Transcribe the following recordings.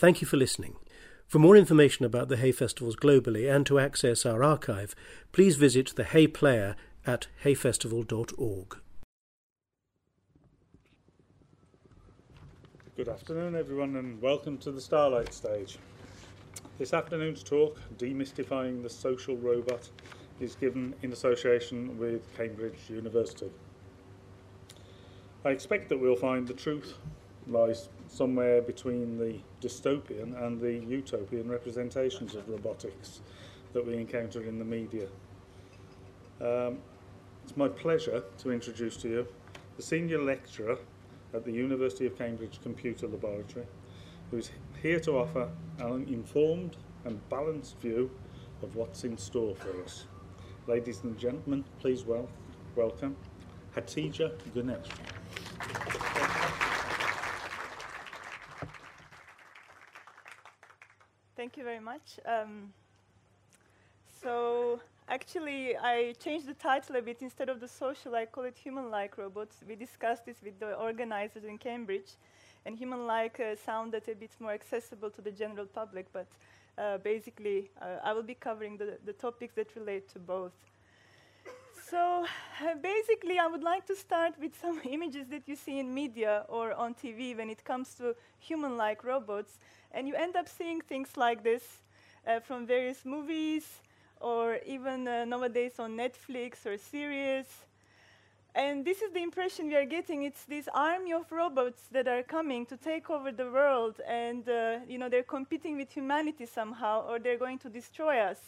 Thank you for listening. For more information about the Hay Festivals globally and to access our archive, please visit the Hay Player at hayfestival.org. Good afternoon, everyone, and welcome to the Starlight Stage. This afternoon's talk, Demystifying the Social Robot, is given in association with Cambridge University. I expect that we'll find the truth lies somewhere between the dystopian and the utopian representations of robotics that we encounter in the media. Um, it's my pleasure to introduce to you the senior lecturer at the University of Cambridge Computer Laboratory, who is here to offer an informed and balanced view of what's in store for us. Ladies and gentlemen, please well, welcome Hatice Gunes. Thank you very much. Um, so actually, I changed the title a bit. Instead of the social, I call it human-like robots. We discussed this with the organizers in Cambridge, and human-like uh, sounded a bit more accessible to the general public. But uh, basically, uh, I will be covering the, the topics that relate to both. So uh, basically, I would like to start with some images that you see in media or on TV when it comes to human-like robots. And you end up seeing things like this uh, from various movies or even uh, nowadays on Netflix or series. And this is the impression we are getting. It's this army of robots that are coming to take over the world, and uh, you know they're competing with humanity somehow, or they're going to destroy us.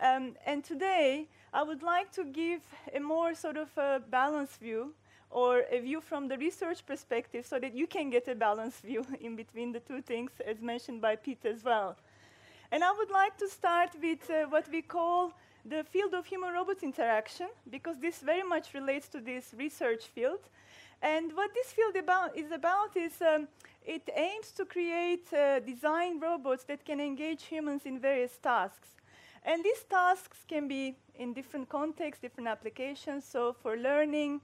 Um, and today, I would like to give a more sort of a balanced view or a view from the research perspective so that you can get a balanced view in between the two things, as mentioned by Pete as well. And I would like to start with uh, what we call the field of human robot interaction, because this very much relates to this research field. And what this field about is about is um, it aims to create uh, design robots that can engage humans in various tasks. And these tasks can be in different contexts, different applications. So for learning,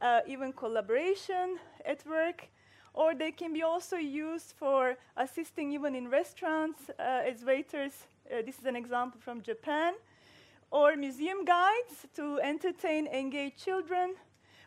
uh, even collaboration at work, or they can be also used for assisting even in restaurants uh, as waiters. Uh, this is an example from Japan. Or museum guides to entertain engage children.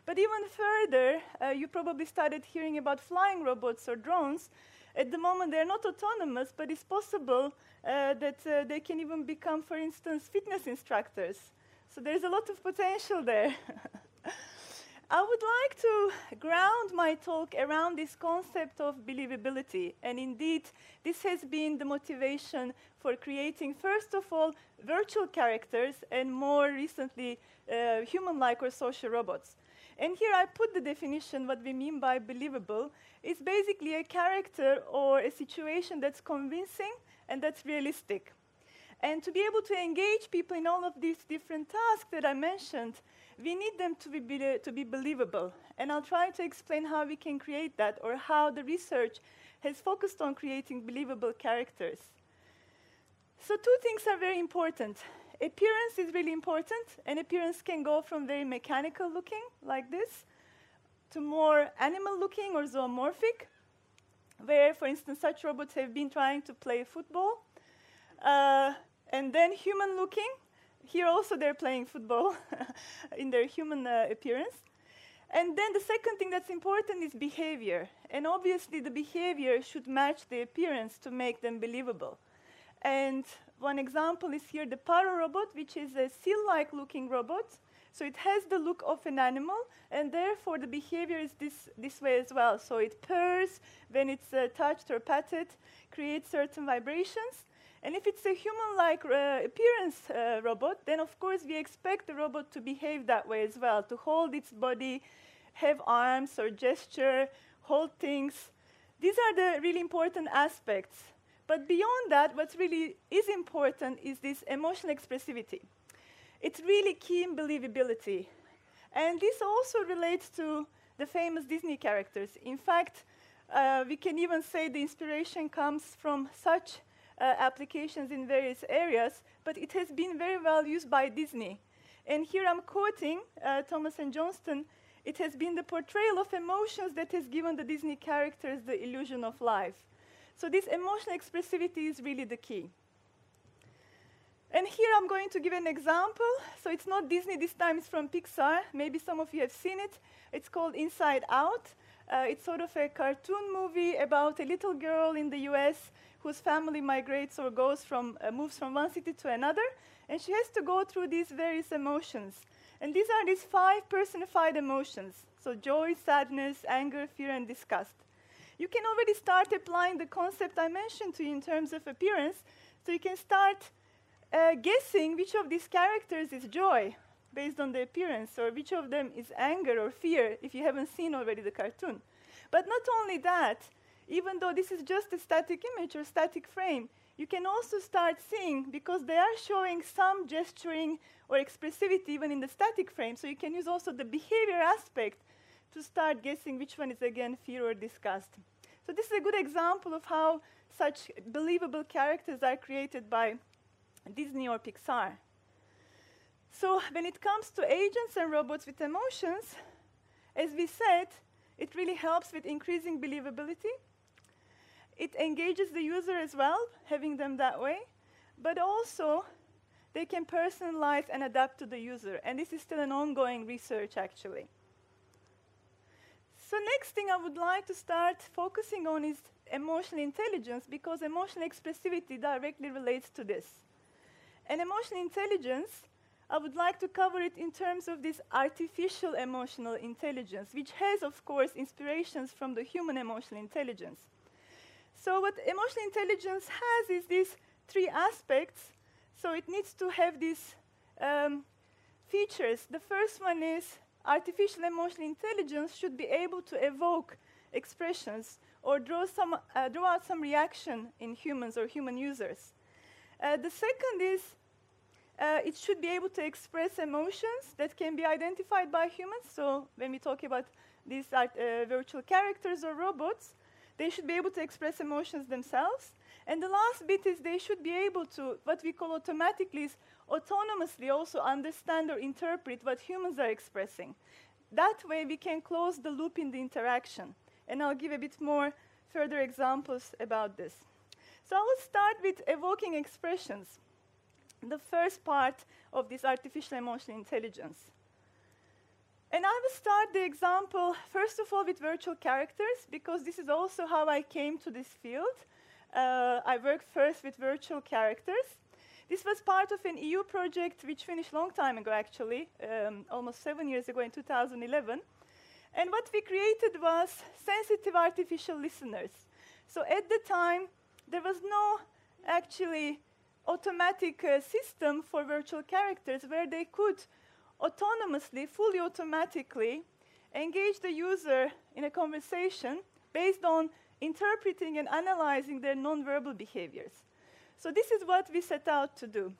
But even further, uh, you probably started hearing about flying robots or drones. At the moment, they're not autonomous, but it's possible uh, that uh, they can even become, for instance, fitness instructors. So there's a lot of potential there. I would like to ground my talk around this concept of believability. And indeed, this has been the motivation for creating, first of all, virtual characters and more recently, uh, human like or social robots. And here I put the definition what we mean by believable. It's basically a character or a situation that's convincing and that's realistic. And to be able to engage people in all of these different tasks that I mentioned, we need them to be, to be believable. And I'll try to explain how we can create that or how the research has focused on creating believable characters. So, two things are very important. Appearance is really important, and appearance can go from very mechanical looking, like this, to more animal looking or zoomorphic, where, for instance, such robots have been trying to play football. Uh, and then human looking, here also they're playing football in their human uh, appearance. And then the second thing that's important is behavior. And obviously, the behavior should match the appearance to make them believable. And one example is here the Paro robot, which is a seal like looking robot. So it has the look of an animal, and therefore the behavior is this, this way as well. So it purrs when it's uh, touched or patted, creates certain vibrations. And if it's a human-like uh, appearance uh, robot, then of course we expect the robot to behave that way as well, to hold its body, have arms or gesture, hold things. These are the really important aspects. But beyond that, what really is important is this emotional expressivity. It's really key in believability. And this also relates to the famous Disney characters. In fact, uh, we can even say the inspiration comes from such uh, applications in various areas, but it has been very well used by Disney. And here I'm quoting uh, Thomas and Johnston. It has been the portrayal of emotions that has given the Disney characters the illusion of life. So this emotional expressivity is really the key. And here I'm going to give an example. So it's not Disney this time, it's from Pixar. Maybe some of you have seen it. It's called Inside Out. Uh, it's sort of a cartoon movie about a little girl in the US whose family migrates or goes from, uh, moves from one city to another. And she has to go through these various emotions. And these are these five personified emotions. So joy, sadness, anger, fear, and disgust. You can already start applying the concept I mentioned to you in terms of appearance. So you can start uh, guessing which of these characters is joy based on the appearance, or which of them is anger or fear if you haven't seen already the cartoon. But not only that, even though this is just a static image or static frame, you can also start seeing, because they are showing some gesturing or expressivity even in the static frame, so you can use also the behavior aspect to start guessing which one is again fear or disgust. So this is a good example of how such believable characters are created by Disney or Pixar. So when it comes to agents and robots with emotions, as we said, it really helps with increasing believability. It engages the user as well, having them that way, but also they can personalize and adapt to the user. And this is still an ongoing research, actually. So next thing I would like to start focusing on is emotional intelligence, because emotional expressivity directly relates to this. And emotional intelligence I would like to cover it in terms of this artificial emotional intelligence, which has, of course, inspirations from the human emotional intelligence. So, what emotional intelligence has is these three aspects. So, it needs to have these um, features. The first one is artificial emotional intelligence should be able to evoke expressions or draw, some, uh, draw out some reaction in humans or human users. Uh, the second is uh, it should be able to express emotions that can be identified by humans. So when we talk about these uh, virtual characters or robots, they should be able to express emotions themselves. And the last bit is they should be able to, what we call automatically, is autonomously also understand or interpret what humans are expressing. That way we can close the loop in the interaction. And I'll give a bit more further examples about this. So I will start with evoking expressions the first part of this artificial emotional intelligence. And I will start the example, first of all, with virtual characters, because this is also how I came to this field. Uh, I worked first with virtual characters. This was part of an EU project which finished long time ago, actually, um, almost seven years ago in 2011. And what we created was sensitive artificial listeners. So at the time, there was no actually automatic uh, system for virtual characters where they could autonomously, fully automatically engage the user in a conversation based on interpreting and analyzing their nonverbal behaviors. So this is what we set out to do.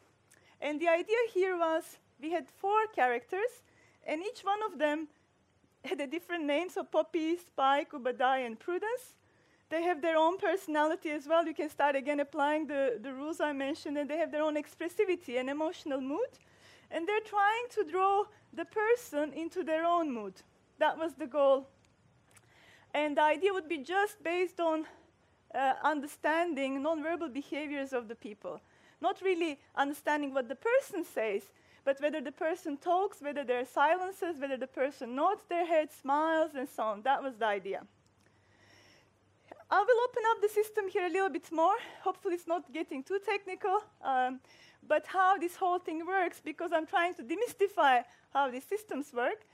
And the idea here was we had four characters, and each one of them had a different name, so Poppy, Spike, Obadiah, and Prudence. They have their own personality as well. You can start again applying the, the rules I mentioned, and they have their own expressivity and emotional mood. And they're trying to draw the person into their own mood. That was the goal. And the idea would be just based on uh, understanding nonverbal behaviors of the people. Not really understanding what the person says, but whether the person talks, whether there are silences, whether the person nods their head, smiles, and so on. That was the idea. I will open up the system here a little bit more. Hopefully, it's not getting too technical, um, but how this whole thing works, because I'm trying to demystify how these systems work.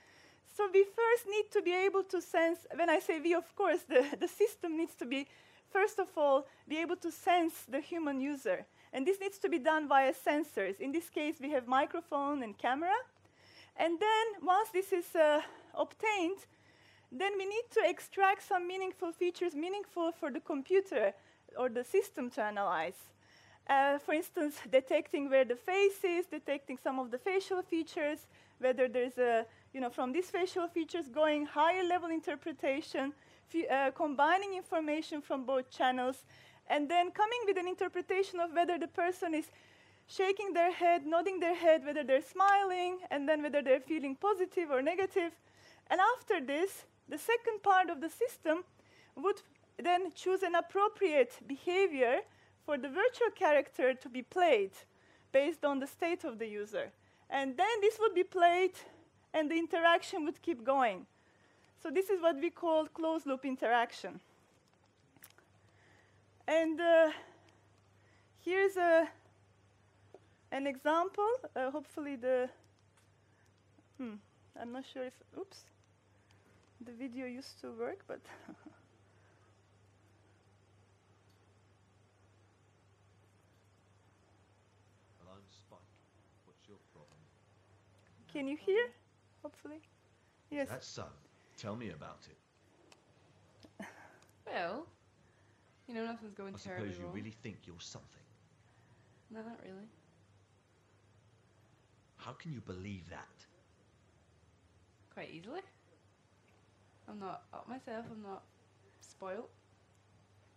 So, we first need to be able to sense, when I say we, of course, the, the system needs to be, first of all, be able to sense the human user. And this needs to be done via sensors. In this case, we have microphone and camera. And then, once this is uh, obtained, then we need to extract some meaningful features, meaningful for the computer or the system to analyze. Uh, for instance, detecting where the face is, detecting some of the facial features, whether there's a, you know, from these facial features going higher level interpretation, uh, combining information from both channels, and then coming with an interpretation of whether the person is shaking their head, nodding their head, whether they're smiling, and then whether they're feeling positive or negative. And after this, the second part of the system would then choose an appropriate behavior for the virtual character to be played based on the state of the user. And then this would be played and the interaction would keep going. So this is what we call closed loop interaction. And uh, here's a, an example. Uh, hopefully the, hmm, I'm not sure if, oops, the video used to work, but Can you hear? Hopefully. Yes. That's so. Tell me about it. Well, you know, nothing's going I terribly suppose you wrong. really think you're something. No, not really. How can you believe that? Quite easily. I'm not up myself. I'm not spoilt.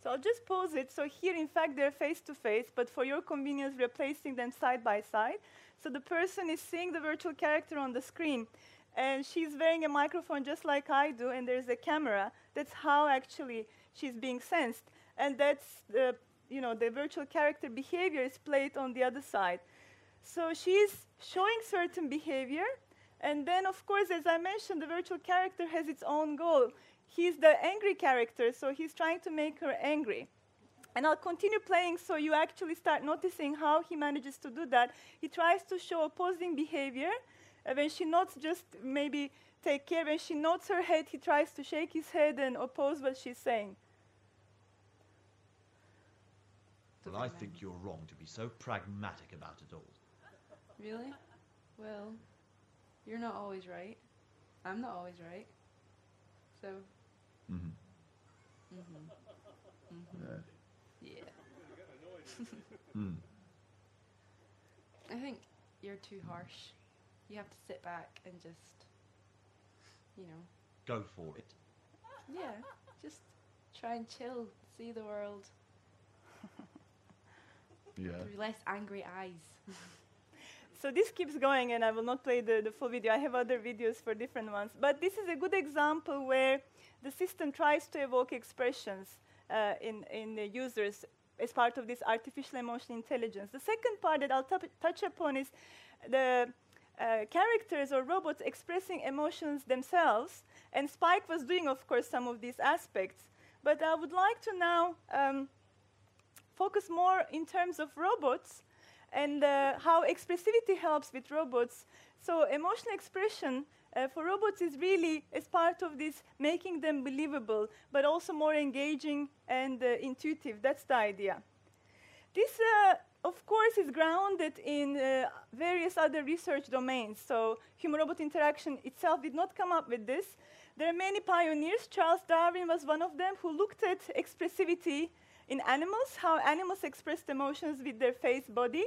So I'll just pause it. So here, in fact, they're face to face, but for your convenience, we're placing them side by side. So the person is seeing the virtual character on the screen, and she's wearing a microphone just like I do, and there's a camera. That's how actually she's being sensed, and that's the you know the virtual character behavior is played on the other side. So she's showing certain behavior, and then of course, as I mentioned, the virtual character has its own goal. He's the angry character, so he's trying to make her angry. And I'll continue playing so you actually start noticing how he manages to do that. He tries to show opposing behavior. Uh, when she nods, just maybe take care. When she nods her head, he tries to shake his head and oppose what she's saying. Well, I think you're wrong to be so pragmatic about it all. Really? Well, you're not always right. I'm not always right. So, Mm-hmm. mm-hmm Yeah. yeah. Mm. I think you're too harsh. You have to sit back and just, you know, Go for it. yeah, just try and chill, see the world Yeah. through less angry eyes. So this keeps going, and I will not play the, the full video. I have other videos for different ones. But this is a good example where the system tries to evoke expressions uh, in, in the users as part of this artificial emotional intelligence. The second part that I'll tou- touch upon is the uh, characters or robots expressing emotions themselves. And Spike was doing, of course, some of these aspects. But I would like to now um, focus more in terms of robots and uh, how expressivity helps with robots. So emotional expression uh, for robots is really as part of this making them believable, but also more engaging and uh, intuitive. That's the idea. This, uh, of course, is grounded in uh, various other research domains. So human-robot interaction itself did not come up with this. There are many pioneers. Charles Darwin was one of them who looked at expressivity in animals, how animals expressed emotions with their face body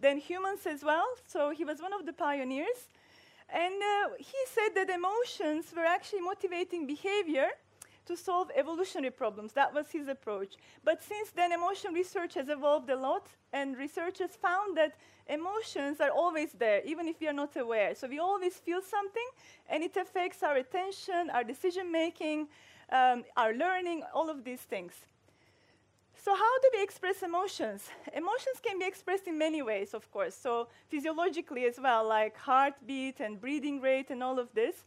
then humans as well. So he was one of the pioneers. And uh, he said that emotions were actually motivating behavior to solve evolutionary problems. That was his approach. But since then, emotion research has evolved a lot, and researchers found that emotions are always there, even if we are not aware. So we always feel something, and it affects our attention, our decision making, um, our learning, all of these things. So, how do we express emotions? Emotions can be expressed in many ways, of course. So, physiologically as well, like heartbeat and breathing rate and all of this.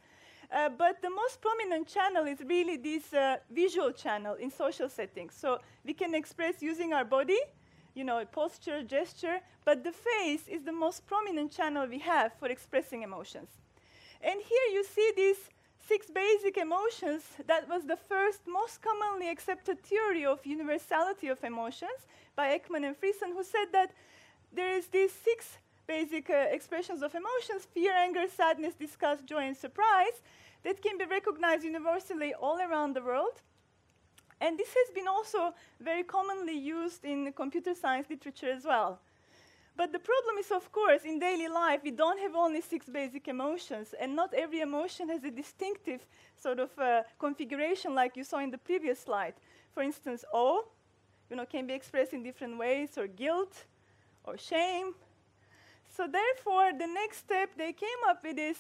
Uh, but the most prominent channel is really this uh, visual channel in social settings. So, we can express using our body, you know, posture, gesture, but the face is the most prominent channel we have for expressing emotions. And here you see these six basic emotions that was the first most commonly accepted theory of universality of emotions by Ekman and Friesen who said that there is these six basic uh, expressions of emotions fear anger sadness disgust joy and surprise that can be recognized universally all around the world and this has been also very commonly used in computer science literature as well but the problem is, of course, in daily life, we don't have only six basic emotions, and not every emotion has a distinctive sort of uh, configuration like you saw in the previous slide. For instance, awe, you know, can be expressed in different ways, or guilt, or shame. So therefore, the next step they came up with is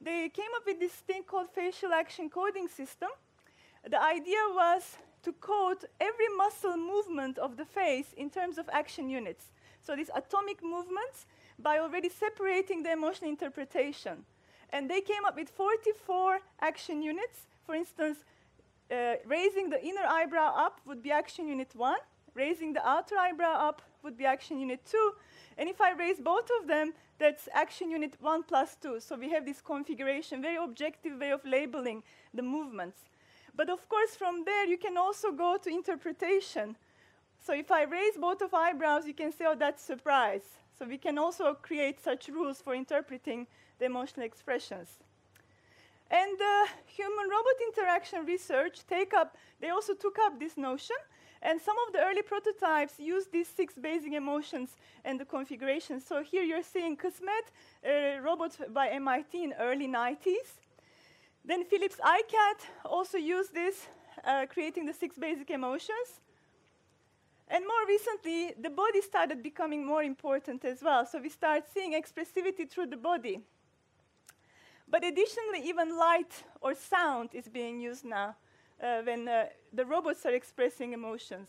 they came up with this thing called facial action coding system. The idea was to code every muscle movement of the face in terms of action units. So these atomic movements by already separating the emotional interpretation. And they came up with 44 action units. For instance, uh, raising the inner eyebrow up would be action unit one, raising the outer eyebrow up would be action unit two, and if I raise both of them, that's action unit one plus two. So we have this configuration, very objective way of labeling the movements. But of course, from there, you can also go to interpretation. So if I raise both of eyebrows, you can say, oh, that's surprise. So we can also create such rules for interpreting the emotional expressions. And uh, human-robot interaction research take up, they also took up this notion, and some of the early prototypes use these six basic emotions and the configurations. So here you're seeing Kismet, a robot by MIT in early 90s. Then Philips iCat also used this, uh, creating the six basic emotions. And more recently, the body started becoming more important as well. So we start seeing expressivity through the body. But additionally, even light or sound is being used now when uh, the robots are expressing emotions.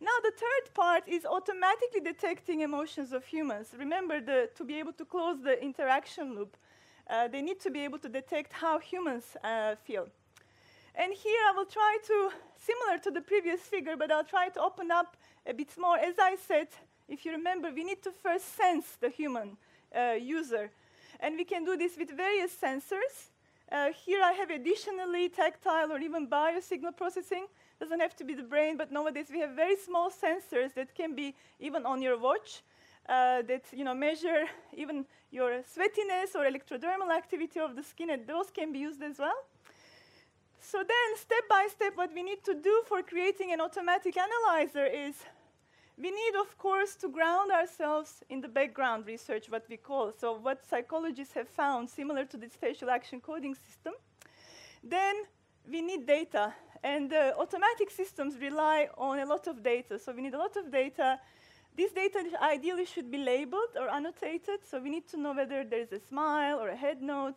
Now, the third part is automatically detecting emotions of humans. Remember, the, to be able to close the interaction loop, uh, they need to be able to detect how humans uh, feel. And here I will try to, similar to the previous figure, but I'll try to open up a bit more. As I said, if you remember, we need to first sense the human uh, user. And we can do this with various sensors. Uh, here I have additionally tactile or even biosignal processing. Doesn't have to be the brain, but nowadays we have very small sensors that can be even on your watch uh, that you know measure even your sweatiness or electrodermal activity of the skin, and those can be used as well. So then, step by step, what we need to do for creating an automatic analyzer is we need, of course, to ground ourselves in the background research, what we call. So, what psychologists have found, similar to this facial action coding system. Then we need data, and uh, automatic systems rely on a lot of data. So, we need a lot of data. This data ideally should be labeled or annotated, so we need to know whether there's a smile or a head nod.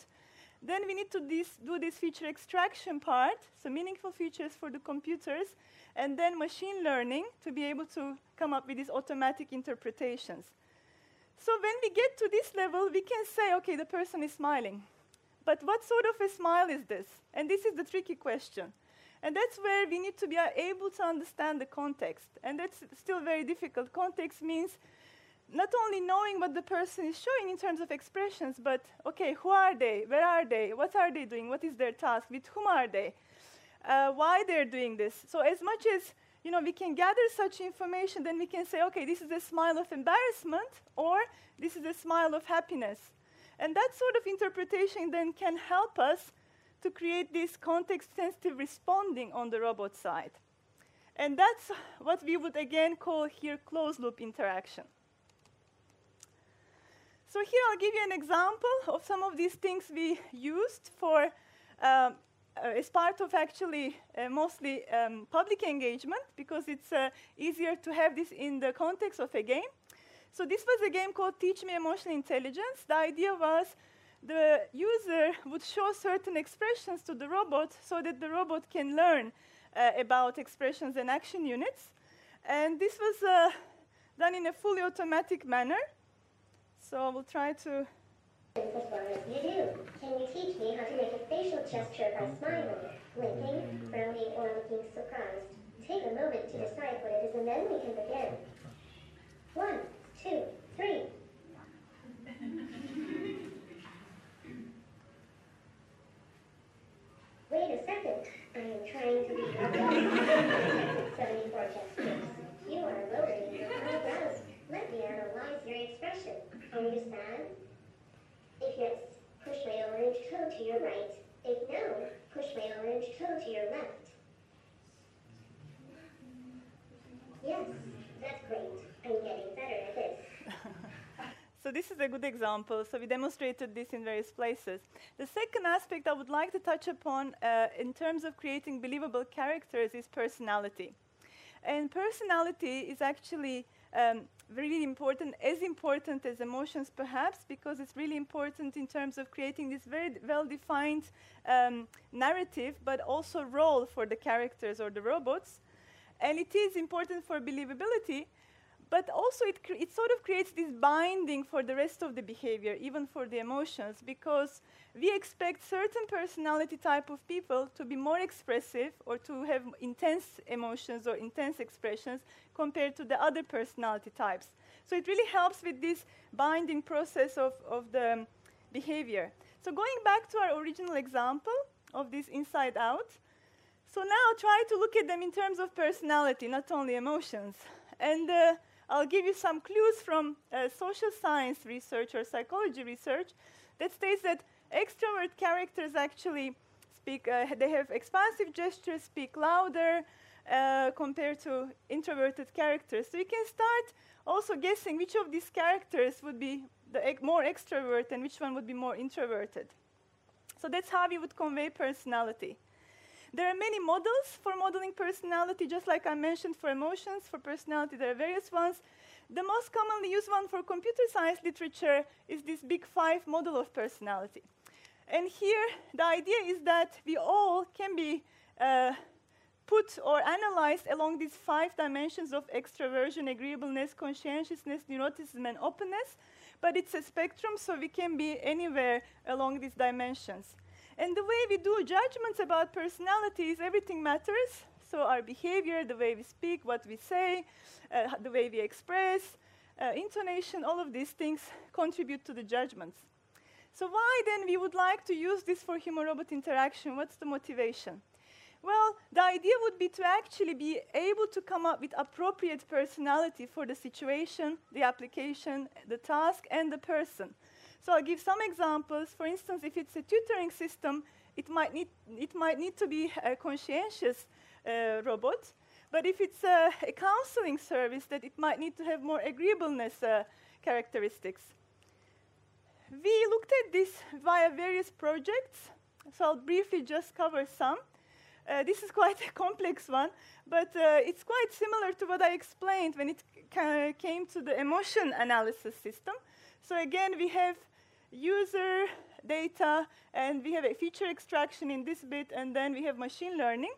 Then we need to do this feature extraction part, so meaningful features for the computers, and then machine learning to be able to come up with these automatic interpretations. So when we get to this level, we can say, okay, the person is smiling. But what sort of a smile is this? And this is the tricky question. And that's where we need to be able to understand the context. And that's still very difficult. Context means not only knowing what the person is showing in terms of expressions, but okay, who are they? Where are they? What are they doing? What is their task? With whom are they? Uh, why they're doing this. So as much as you know, we can gather such information, then we can say, okay, this is a smile of embarrassment, or this is a smile of happiness. And that sort of interpretation then can help us to create this context-sensitive responding on the robot side. And that's what we would again call here closed-loop interaction. So here I'll give you an example of some of these things we used for um, uh, as part of actually uh, mostly um, public engagement because it's uh, easier to have this in the context of a game. So this was a game called Teach Me Emotional Intelligence. The idea was the user would show certain expressions to the robot so that the robot can learn uh, about expressions and action units. And this was uh, done in a fully automatic manner. So I will try to as far as you do. Can you teach me how to make a facial gesture by smiling, blinking, frowning, or looking surprised? Take a moment to decide what it is and then we can begin. One, two, three. Wait a second. I am trying to be 74 gestures. You are lowering your eyebrows. Let me analyze your expression. Are you? If yes, push my orange toe to your right. If no, push my orange toe to your left. Yes, that's great. I'm getting better at this. So this is a good example. So we demonstrated this in various places. The second aspect I would like to touch upon uh, in terms of creating believable characters is personality. And personality is actually um, really important, as important as emotions perhaps, because it's really important in terms of creating this very well-defined um, narrative, but also role for the characters or the robots. And it is important for believability, but also it, it sort of creates this binding for the rest of the behavior, even for the emotions, because we expect certain personality type of people to be more expressive or to have intense emotions or intense expressions compared to the other personality types. So it really helps with this binding process of, of the behavior. So going back to our original example of this inside out, so now try to look at them in terms of personality, not only emotions. And uh, I'll give you some clues from uh, social science research or psychology research that states that extrovert characters actually speak, uh, they have expansive gestures, speak louder uh, compared to introverted characters. So you can start also guessing which of these characters would be the more extrovert and which one would be more introverted. So that's how we would convey personality. There are many models for modeling personality, just like I mentioned for emotions. For personality, there are various ones. The most commonly used one for computer science literature is this big five model of personality. And here, the idea is that we all can be uh, put or analyzed along these five dimensions of extroversion, agreeableness, conscientiousness, neuroticism, and openness. But it's a spectrum, so we can be anywhere along these dimensions. And the way we do judgments about personalities, everything matters. So our behavior, the way we speak, what we say, uh, the way we express, uh, intonation, all of these things contribute to the judgments. So why then we would like to use this for human-robot interaction? What's the motivation? Well, the idea would be to actually be able to come up with appropriate personality for the situation, the application, the task, and the person. So I'll give some examples. For instance, if it's a tutoring system, it might need, it might need to be a conscientious uh, robot. But if it's a, a, counseling service, that it might need to have more agreeableness uh, characteristics. We looked at this via various projects, so I'll briefly just cover some. Uh, this is quite a complex one, but uh, it's quite similar to what I explained when it came to the emotion analysis system. So again, we have user data, and we have a feature extraction in this bit, and then we have machine learning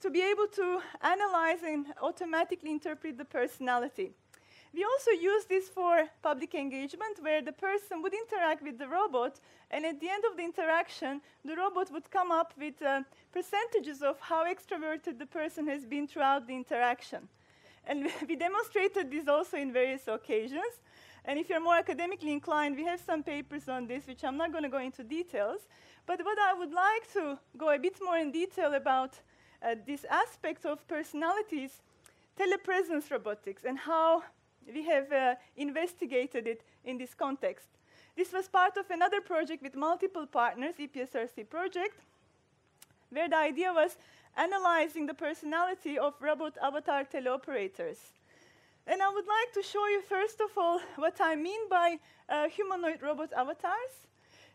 to be able to analyze and automatically interpret the personality. We also use this for public engagement, where the person would interact with the robot, and at the end of the interaction, the robot would come up with uh, percentages of how extroverted the person has been throughout the interaction. And we demonstrated this also in various occasions. And if you're more academically inclined, we have some papers on this, which I'm not going to go into details. But what I would like to go a bit more in detail about uh, this aspect of personalities, telepresence robotics, and how we have uh, investigated it in this context. This was part of another project with multiple partners, EPSRC project, where the idea was analyzing the personality of robot avatar teleoperators. And I would like to show you, first of all, what I mean by uh, humanoid robot avatars.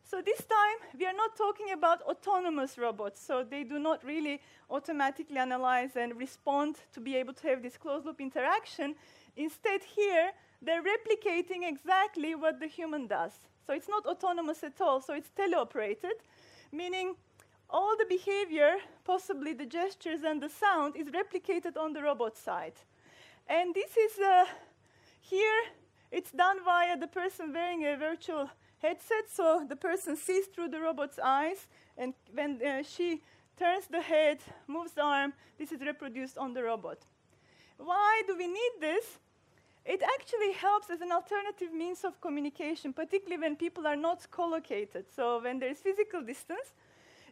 So this time, we are not talking about autonomous robots, so they do not really automatically analyze and respond to be able to have this closed-loop interaction. Instead, here, they're replicating exactly what the human does. So it's not autonomous at all, so it's teleoperated, meaning all the behavior, possibly the gestures and the sound, is replicated on the robot side. And this is uh, here, it's done via the person wearing a virtual headset, so the person sees through the robot's eyes, and when uh, she turns the head, moves the arm, this is reproduced on the robot. Why do we need this? It actually helps as an alternative means of communication, particularly when people are not collocated. So when there is physical distance,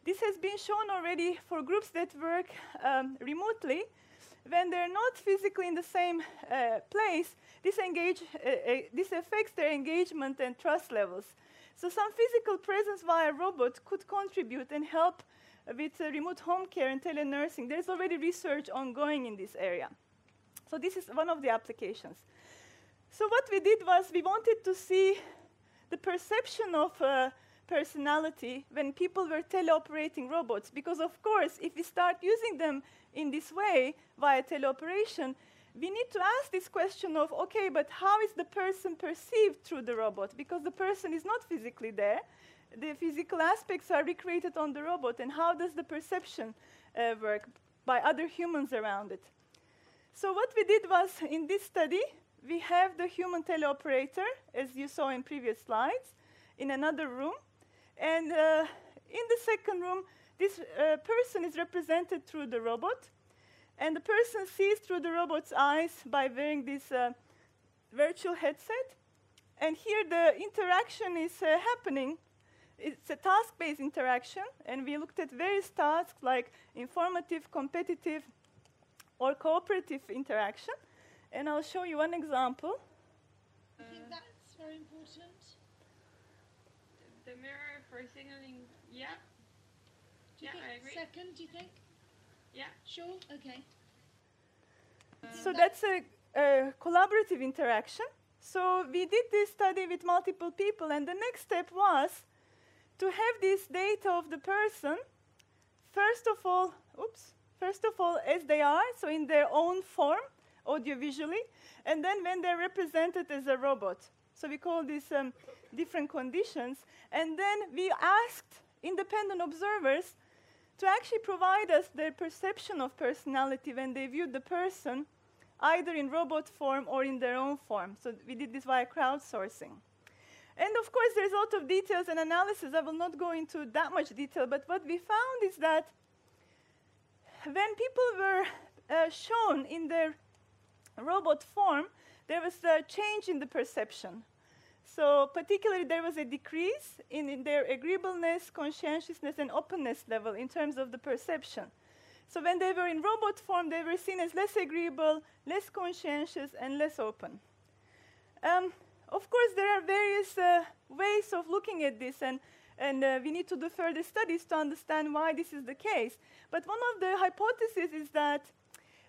this has been shown already for groups that work um, remotely. When they're not physically in the same uh, place, this, engage, uh, uh, this affects their engagement and trust levels. So some physical presence via robot could contribute and help with uh, remote home care and telenursing. There's already research ongoing in this area. So this is one of the applications. So what we did was we wanted to see the perception of uh, personality when people were teleoperating robots. Because, of course, if we start using them in this way via teleoperation, we need to ask this question of okay, but how is the person perceived through the robot? Because the person is not physically there. The physical aspects are recreated on the robot, and how does the perception uh, work by other humans around it? So, what we did was in this study, we have the human teleoperator, as you saw in previous slides, in another room. And uh, in the second room, this uh, person is represented through the robot. And the person sees through the robot's eyes by wearing this uh, virtual headset. And here the interaction is uh, happening. It's a task based interaction, and we looked at various tasks like informative, competitive, or cooperative interaction. And I'll show you one example. I think that's very important. The mirror for signaling, yeah. Do you Yeah, I agree. second, do you think? Yeah. Sure? Okay. So that's a, a collaborative interaction. So we did this study with multiple people, and the next step was to have this data of the person, first of all, oops, first of all, as they are, so in their own form, audiovisually, and then when they're represented as a robot. So we call these um, different conditions. And then we asked independent observers to actually provide us their perception of personality when they viewed the person either in robot form or in their own form. So we did this via crowdsourcing. And of course, there's a lot of details and analysis. I will not go into that much detail, but what we found is that when people were uh, shown in their robot form, there was a change in the perception. So, particularly, there was a decrease in, in their agreeableness, conscientiousness, and openness level in terms of the perception. So, when they were in robot form, they were seen as less agreeable, less conscientious, and less open. Um, of course, there are various uh, ways of looking at this, and, and uh, we need to do further studies to understand why this is the case. But one of the hypotheses is that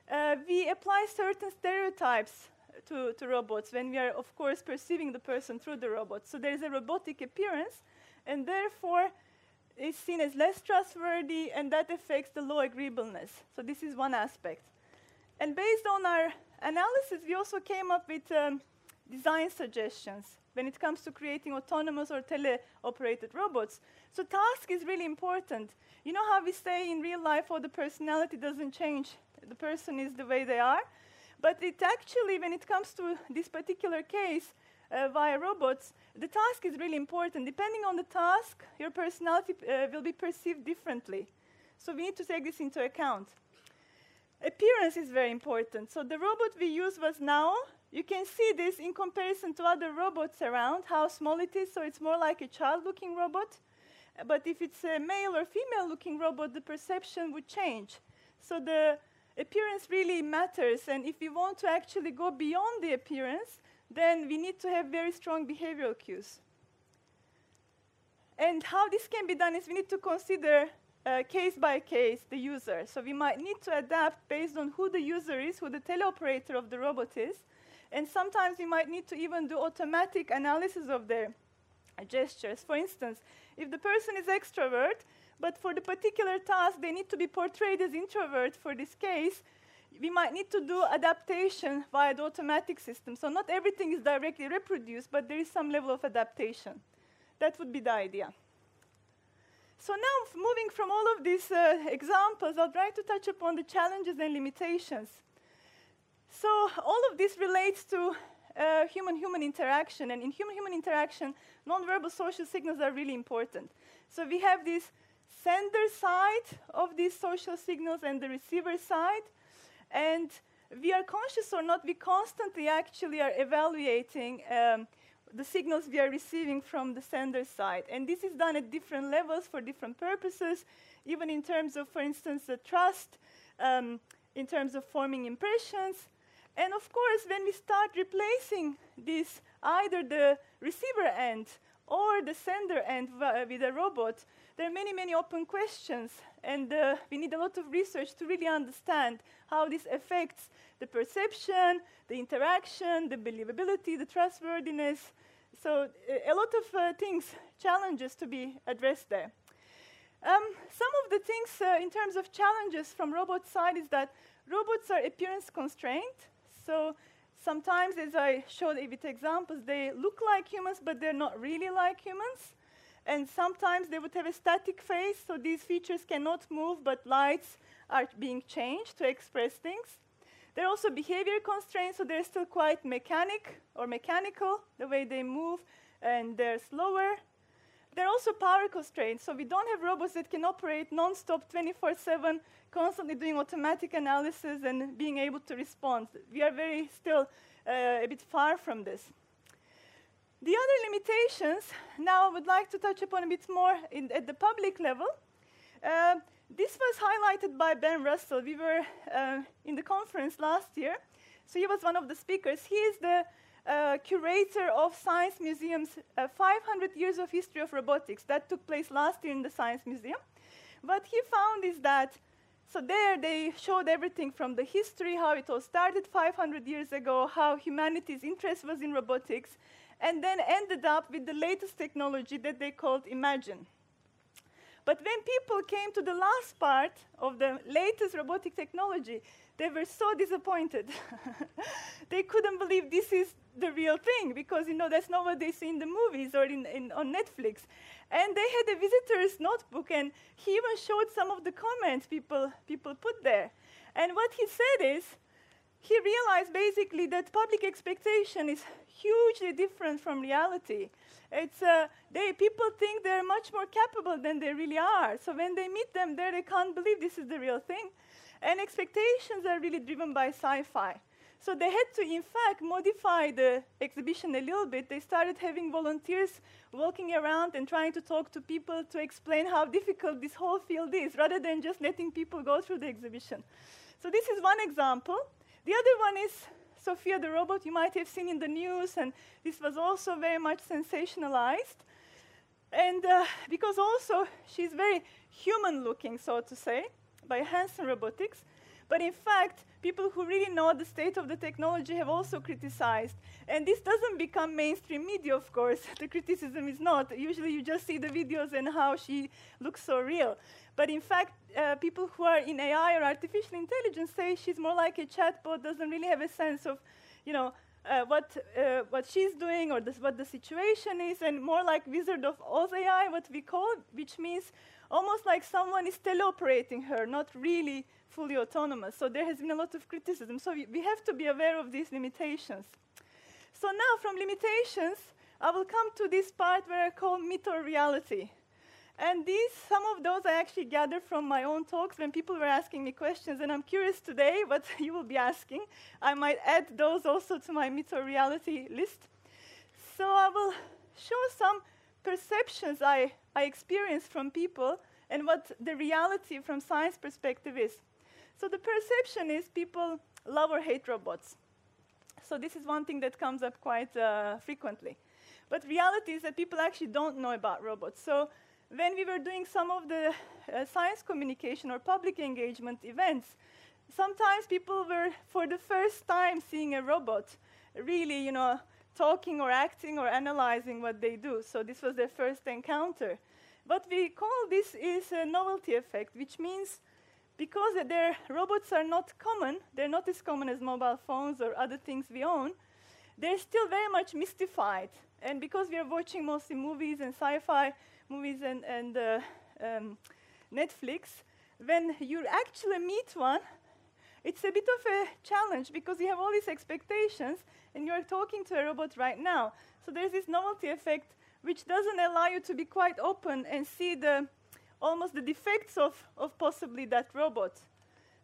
uh, we apply certain stereotypes to, to robots when we are, of course, perceiving the person through the robot. So there is a robotic appearance, and therefore is seen as less trustworthy, and that affects the low agreeableness. So this is one aspect. And based on our analysis, we also came up with um, design suggestions when it comes to creating autonomous or teleoperated robots. So task is really important. You know how we say in real life, oh, the personality doesn't change. The person is the way they are. But it actually, when it comes to this particular case, uh, via robots, the task is really important. Depending on the task, your personality uh, will be perceived differently. So we need to take this into account. Appearance is very important. So the robot we use was NAO. You can see this in comparison to other robots around, how small it is. So it's more like a child-looking robot. But if it's a male or female-looking robot, the perception would change. So the appearance really matters. And if we want to actually go beyond the appearance, then we need to have very strong behavioral cues. And how this can be done is we need to consider uh, case by case the user. So we might need to adapt based on who the user is, who the teleoperator of the robot is. And sometimes we might need to even do automatic analysis of their uh, gestures. For instance, if the person is extrovert, but for the particular task they need to be portrayed as introvert for this case, we might need to do adaptation via the automatic system. So not everything is directly reproduced, but there is some level of adaptation. That would be the idea. So now, moving from all of these uh, examples, I'll try to touch upon the challenges and limitations. So all of this relates to uh, human-human interaction, and in human-human interaction, nonverbal social signals are really important. So we have this sender side of these social signals and the receiver side, and we are conscious or not, we constantly actually are evaluating um, the signals we are receiving from the sender side. And this is done at different levels for different purposes, even in terms of, for instance, the trust, um, in terms of forming impressions. And of course, when we start replacing this, either the receiver end or the sender end wi- with a robot, there are many, many open questions, and uh, we need a lot of research to really understand how this affects the perception, the interaction, the believability, the trustworthiness, So a lot of uh, things, challenges to be addressed there. Um, some of the things uh, in terms of challenges from robot side is that robots are appearance constrained. So sometimes, as I showed with examples, they look like humans, but they're not really like humans. And sometimes they would have a static face, so these features cannot move, but lights are being changed to express things. They're also behavior constraints, so they're still quite mechanic or mechanical, the way they move, and they're slower. They're also power constraints, so we don't have robots that can operate non-stop 24-7, constantly doing automatic analysis and being able to respond. We are very still uh, a bit far from this. The other limitations, now I would like to touch upon a bit more in, at the public level. Uh, this was highlighted by Ben Russell. We were uh, in the conference last year, so he was one of the speakers. He is the uh, curator of Science Museum's uh, 500 years of history of robotics. That took place last year in the Science Museum. What he found is that, so there they showed everything from the history, how it all started 500 years ago, how humanity's interest was in robotics, and then ended up with the latest technology that they called Imagine. But when people came to the last part of the latest robotic technology, they were so disappointed. they couldn't believe this is the real thing because you know that's not what they see in the movies or in, in, on Netflix. And they had a visitor's notebook, and he even showed some of the comments people people put there. And what he said is, he realized basically that public expectation is hugely different from reality. It's, uh, they, people think they're much more capable than they really are. So when they meet them there, they can't believe this is the real thing. And expectations are really driven by sci fi. So they had to, in fact, modify the exhibition a little bit. They started having volunteers walking around and trying to talk to people to explain how difficult this whole field is, rather than just letting people go through the exhibition. So this is one example. The other one is Sophia the robot you might have seen in the news, and this was also very much sensationalized. And uh, because also she's very human looking, so to say, by Hanson Robotics. But in fact, people who really know the state of the technology have also criticized. And this doesn't become mainstream media, of course. the criticism is not. Usually you just see the videos and how she looks so real. But in fact, uh, people who are in AI or artificial intelligence say she's more like a chatbot, doesn't really have a sense of, you know, uh, what, uh, what she's doing or this, what the situation is, and more like Wizard of Oz AI, what we call, which means almost like someone is teleoperating her, not really fully autonomous. So there has been a lot of criticism. So we, we have to be aware of these limitations. So now, from limitations, I will come to this part where I call myth or reality. And these, some of those I actually gathered from my own talks when people were asking me questions. And I'm curious today what you will be asking. I might add those also to my myth or reality list. So I will show some perceptions I, I experience from people and what the reality from science perspective is. So the perception is people love or hate robots. So this is one thing that comes up quite uh, frequently. But reality is that people actually don't know about robots. So when we were doing some of the uh, science communication or public engagement events, sometimes people were, for the first time, seeing a robot really, you know, talking or acting or analyzing what they do. So this was their first encounter. What we call this is a novelty effect, which means because their robots are not common, they're not as common as mobile phones or other things we own, they're still very much mystified. And because we are watching mostly movies and sci-fi, movies and, and uh, um, Netflix, when you actually meet one, it's a bit of a challenge because you have all these expectations and you're talking to a robot right now. So there's this novelty effect which doesn't allow you to be quite open and see the almost the defects of, of possibly that robot.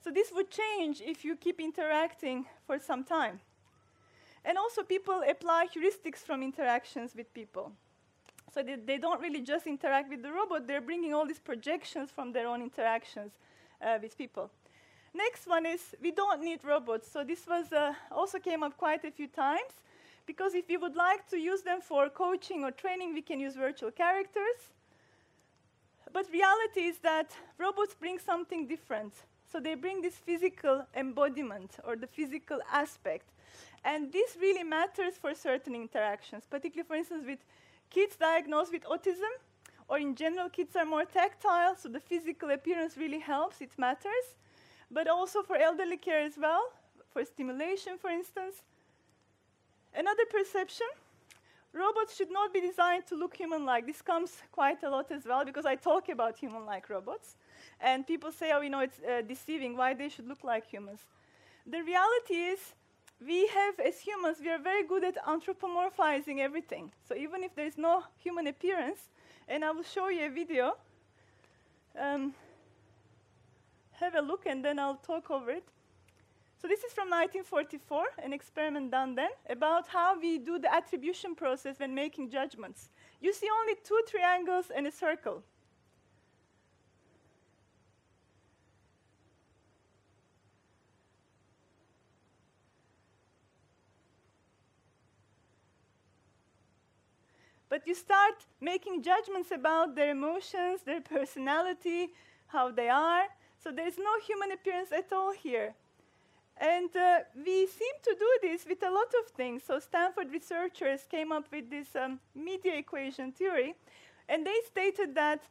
So this would change if you keep interacting for some time. And also people apply heuristics from interactions with people. So they, they don't really just interact with the robot, they're bringing all these projections from their own interactions uh, with people. Next one is we don't need robots. So this was uh, also came up quite a few times because if we would like to use them for coaching or training, we can use virtual characters. But reality is that robots bring something different. So they bring this physical embodiment or the physical aspect. And this really matters for certain interactions, particularly, for instance, with kids diagnosed with autism, or in general, kids are more tactile, so the physical appearance really helps, it matters. But also for elderly care as well, for stimulation, for instance. Another perception robots should not be designed to look human like. This comes quite a lot as well because I talk about human like robots. And people say, oh, you know, it's uh, deceiving, why they should look like humans. The reality is, we have, as humans, we are very good at anthropomorphizing everything. So even if there is no human appearance, and I will show you a video, um, have a look and then I'll talk over it. So this is from 1944, an experiment done then, about how we do the attribution process when making judgments. You see only two triangles and a circle. But you start making judgments about their emotions, their personality, how they are. So there's no human appearance at all here. And uh, we seem to do this with a lot of things. So Stanford researchers came up with this um, media equation theory, and they stated that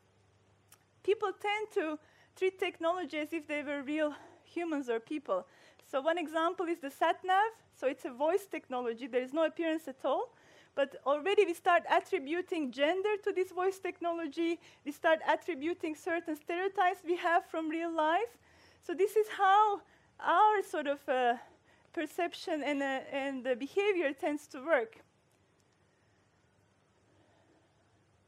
people tend to treat technology as if they were real humans or people. So one example is the sat nav. So it's a voice technology. There is no appearance at all. But already we start attributing gender to this voice technology. We start attributing certain stereotypes we have from real life. So this is how our sort of uh, perception and, uh, and the behavior tends to work.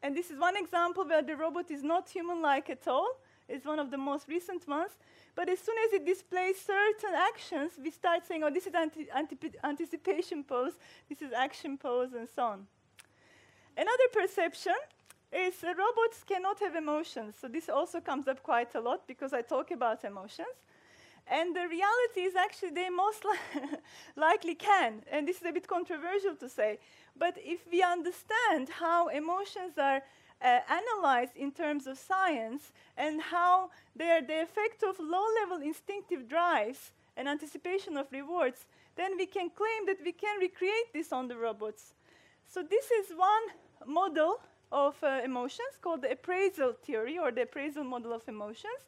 And this is one example where the robot is not human-like at all. It's one of the most recent ones. But as soon as it displays certain actions, we start saying, oh, this is anti anticipation pose, this is action pose, and so on. Another perception is uh, robots cannot have emotions. So this also comes up quite a lot because I talk about emotions. And the reality is actually they most li likely can. And this is a bit controversial to say. But if we understand how emotions are uh, analyzed in terms of science and how they the effect of low level instinctive drives and anticipation of rewards, then we can claim that we can recreate this on the robots. So, this is one model of uh, emotions called the appraisal theory or the appraisal model of emotions,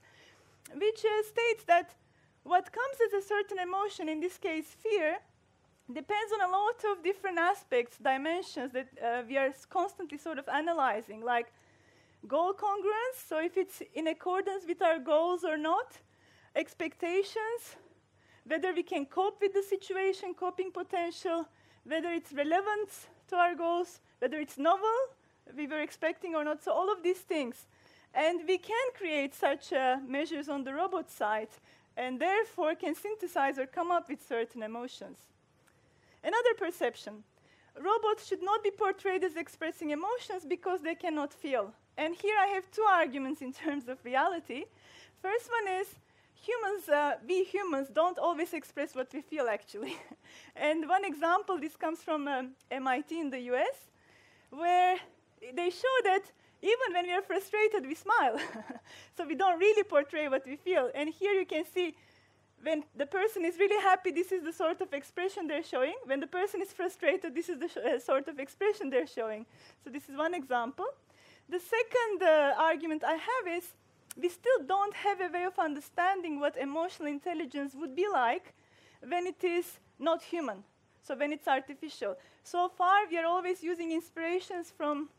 which uh, states that what comes as a certain emotion, in this case fear, depends on a lot of different aspects, dimensions that uh, we are constantly sort of analyzing, like goal congruence, so if it's in accordance with our goals or not, expectations, whether we can cope with the situation, coping potential, whether it's relevant to our goals, whether it's novel, we were expecting or not, so all of these things. And we can create such uh, measures on the robot side and therefore can synthesize or come up with certain emotions. Another perception robots should not be portrayed as expressing emotions because they cannot feel. And here I have two arguments in terms of reality. First one is humans, uh, we humans, don't always express what we feel actually. and one example, this comes from um, MIT in the US, where they show that even when we are frustrated, we smile. so we don't really portray what we feel. And here you can see when the person is really happy, this is the sort of expression they're showing. When the person is frustrated, this is the uh, sort of expression they're showing. So this is one example. The second uh, argument I have is we still don't have a way of understanding what emotional intelligence would be like when it is not human, so when it's artificial. So far, we are always using inspirations from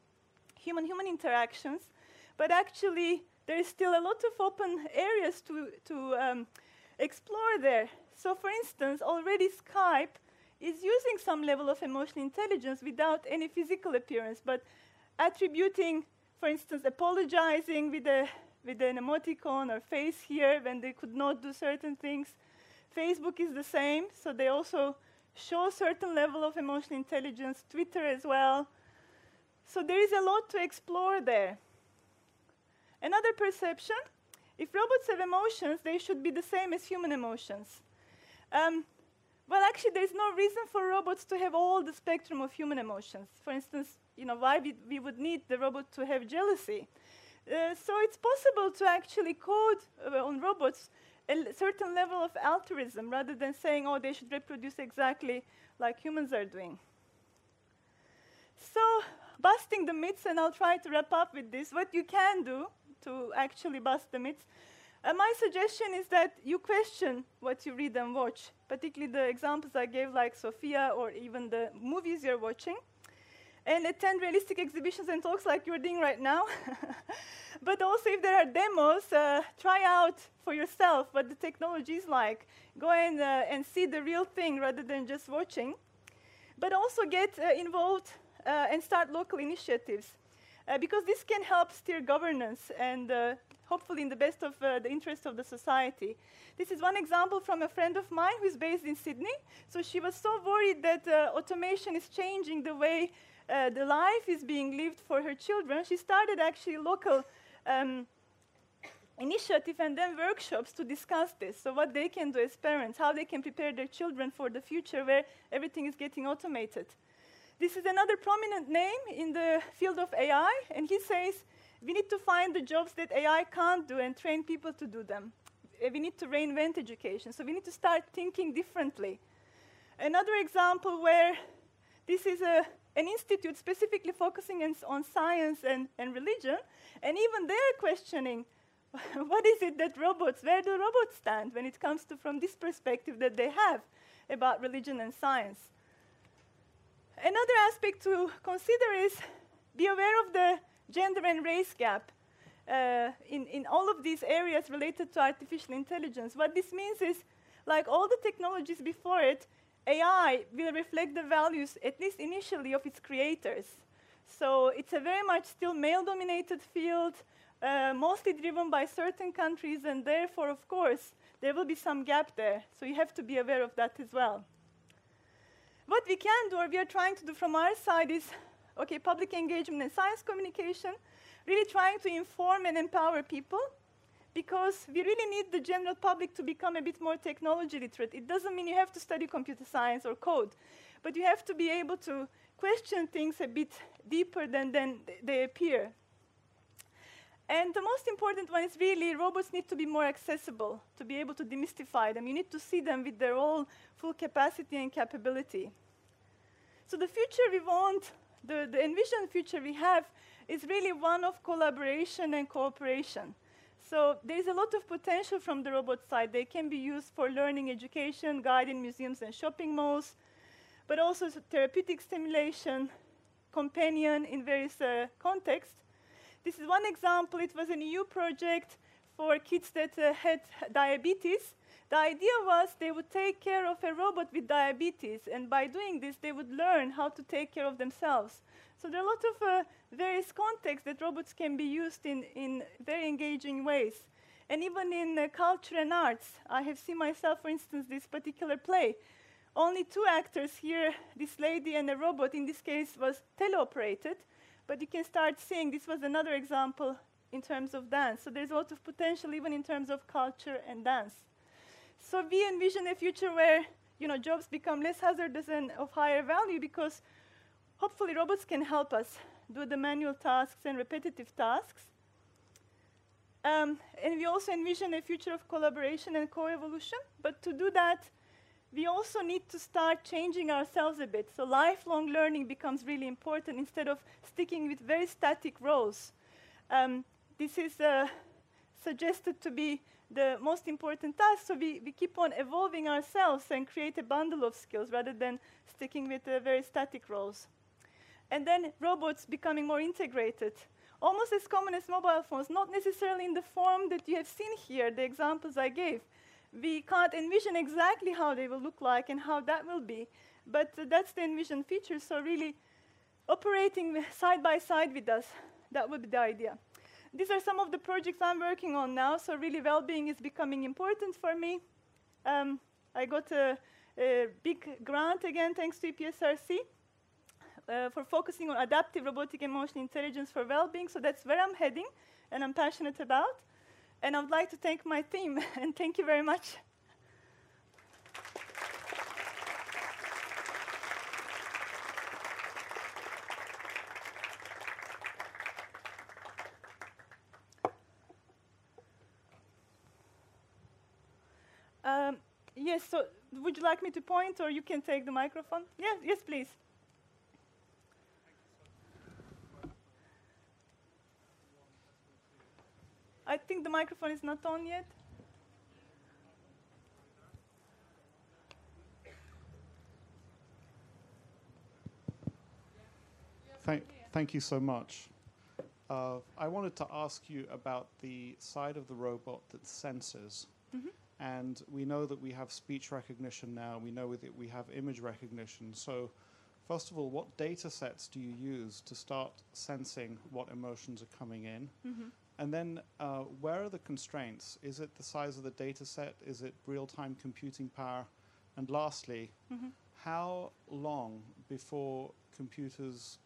human-human interactions, but actually there is still a lot of open areas to, to um, explore there. So for instance, already Skype is using some level of emotional intelligence without any physical appearance, but attributing, for instance, apologizing with, a, with an emoticon or face here when they could not do certain things. Facebook is the same, so they also show certain level of emotional intelligence, Twitter as well. So there is a lot to explore there. Another perception, if robots have emotions, they should be the same as human emotions. Um, well, actually, there's no reason for robots to have all the spectrum of human emotions. For instance, you know, why we, we would need the robot to have jealousy. Uh, so it's possible to actually code uh, on robots a certain level of altruism rather than saying, oh, they should reproduce exactly like humans are doing. So, busting the myths, and I'll try to wrap up with this what you can do to actually bust the myths. Uh, my suggestion is that you question what you read and watch, particularly the examples I gave, like Sophia, or even the movies you're watching, and attend realistic exhibitions and talks like you're doing right now. but also, if there are demos, uh, try out for yourself what the technology is like. Go and, uh, and see the real thing rather than just watching. But also get uh, involved uh, and start local initiatives. Uh, because this can help steer governance and uh, hopefully in the best of uh, the interest of the society. This is one example from a friend of mine who is based in Sydney. So she was so worried that uh, automation is changing the way uh, the life is being lived for her children. She started actually local um, initiative and then workshops to discuss this. So what they can do as parents, how they can prepare their children for the future where everything is getting automated. This is another prominent name in the field of AI, and he says we need to find the jobs that AI can't do and train people to do them. Uh, We need to reinvent education, so we need to start thinking differently. Another example where this is a, an institute specifically focusing on, on science and, and religion, and even they're questioning what is it that robots, where do robots stand when it comes to from this perspective that they have about religion and science. Another aspect to consider is be aware of the gender and race gap uh, in, in all of these areas related to artificial intelligence. What this means is, like all the technologies before it, AI will reflect the values, at least initially, of its creators. So it's a very much still male dominated field, uh, mostly driven by certain countries, and therefore, of course, there will be some gap there. So you have to be aware of that as well. What we can do, or we are trying to do from our side, is okay, public engagement and science communication, really trying to inform and empower people because we really need the general public to become a bit more technology literate. It doesn't mean you have to study computer science or code, but you have to be able to question things a bit deeper than, than they appear. And the most important one is really robots need to be more accessible to be able to demystify them. You need to see them with their all full capacity and capability. So the future we want, the, the envisioned future we have, is really one of collaboration and cooperation. So there is a lot of potential from the robot side. They can be used for learning, education, guiding museums and shopping malls, but also therapeutic stimulation, companion in various uh, contexts. This is one example. It was an EU project for kids that uh, had diabetes. The idea was they would take care of a robot with diabetes, and by doing this, they would learn how to take care of themselves. So there are a lot of uh, various contexts that robots can be used in, in very engaging ways. And even in uh, culture and arts, I have seen myself, for instance, this particular play. Only two actors here, this lady and a robot, in this case, was teleoperated. But you can start seeing this was another example in terms of dance. So there's a lot of potential even in terms of culture and dance. So we envision a future where you know jobs become less hazardous and of higher value because hopefully robots can help us do the manual tasks and repetitive tasks. Um, and we also envision a future of collaboration and co-evolution. But to do that, we also need to start changing ourselves a bit. So lifelong learning becomes really important instead of sticking with very static roles. Um, this is uh, suggested to be the most important task. So we, we keep on evolving ourselves and create a bundle of skills rather than sticking with uh, very static roles. And then robots becoming more integrated. Almost as common as mobile phones, not necessarily in the form that you have seen here, the examples I gave we can't envision exactly how they will look like and how that will be, but uh, that's the envisioned feature. So really, operating side by side with us, that would be the idea. These are some of the projects I'm working on now. So really, well-being is becoming important for me. Um, I got a, a, big grant again, thanks to EPSRC. Uh, for focusing on adaptive robotic emotional intelligence for well-being. So that's where I'm heading, and I'm passionate about. And I would like to thank my team, and thank you very much. Um, yes, so would you like me to point or you can take the microphone? Yes, yes, please. I think the microphone is not on yet. Thank, thank you so much. Uh, I wanted to ask you about the side of the robot that senses. Mhm. And we know that we have speech recognition now, we know that we have image recognition. So, first of all, what data sets do you use to start sensing what emotions are coming in? Mhm. And then, uh, where are the constraints? Is it the size of the data set? Is it real time computing power? And lastly, Mhm. how long before computers,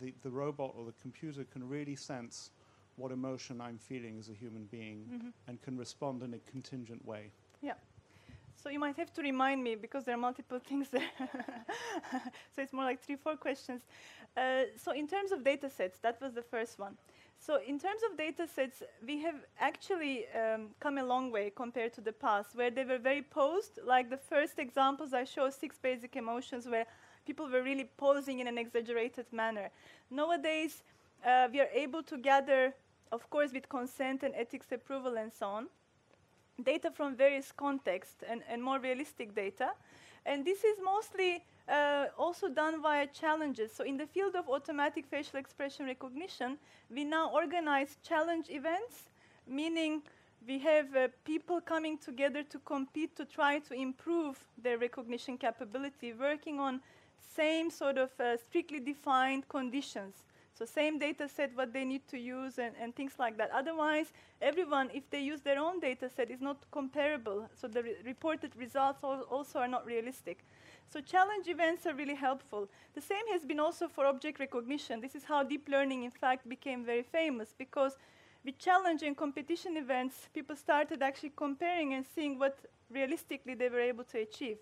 the, the robot or the computer can really sense what emotion I'm feeling as a human being Mhm. and can respond in a contingent way? Yeah. So you might have to remind me because there are multiple things there. so it's more like three, four questions. Uh, so in terms of data sets, that was the first one. So in terms of data sets, we have actually um, come a long way compared to the past, where they were very posed. Like the first examples I show, six basic emotions, where people were really posing in an exaggerated manner. Nowadays, uh, we are able to gather, of course, with consent and ethics approval and so on, data from various contexts and, and more realistic data. And this is mostly uh, also done via challenges. So in the field of automatic facial expression recognition, we now organize challenge events, meaning we have uh, people coming together to compete to try to improve their recognition capability, working on same sort of uh, strictly defined conditions. So same data set, what they need to use, and, and things like that. Otherwise, everyone, if they use their own data set, is not comparable. So the re reported results al also are not realistic. So challenge events are really helpful. The same has been also for object recognition. This is how deep learning, in fact, became very famous because with challenge and competition events, people started actually comparing and seeing what realistically they were able to achieve.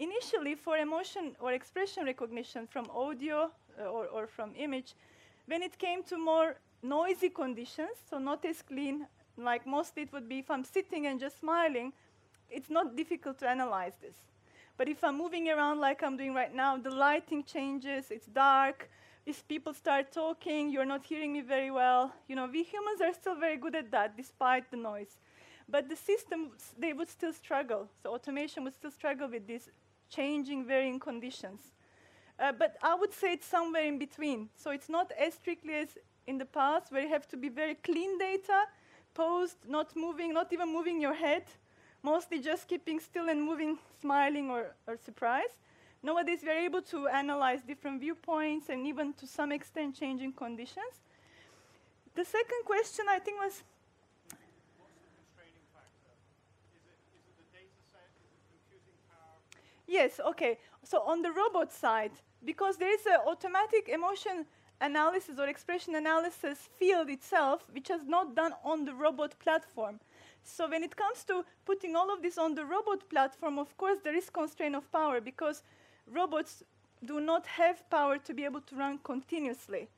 Initially, for emotion or expression recognition from audio uh, or, or from image, when it came to more noisy conditions, so not as clean, like mostly it would be if I'm sitting and just smiling, it's not difficult to analyze this. But if I'm moving around like I'm doing right now, the lighting changes, it's dark. If people start talking, you're not hearing me very well. You know, we humans are still very good at that, despite the noise. But the systems, they would still struggle. So automation would still struggle with these changing, varying conditions. Uh, but I would say it's somewhere in between. So it's not as strictly as in the past, where you have to be very clean data, posed, not moving, not even moving your head, mostly just keeping still and moving, smiling or, or surprised. Nowadays, we're able to analyze different viewpoints and even to some extent changing conditions. The second question, I think, was Yes, okay. So on the robot side, because there is an automatic emotion analysis or expression analysis field itself, which is not done on the robot platform. So when it comes to putting all of this on the robot platform, of course, there is constraint of power because robots do not have power to be able to run continuously.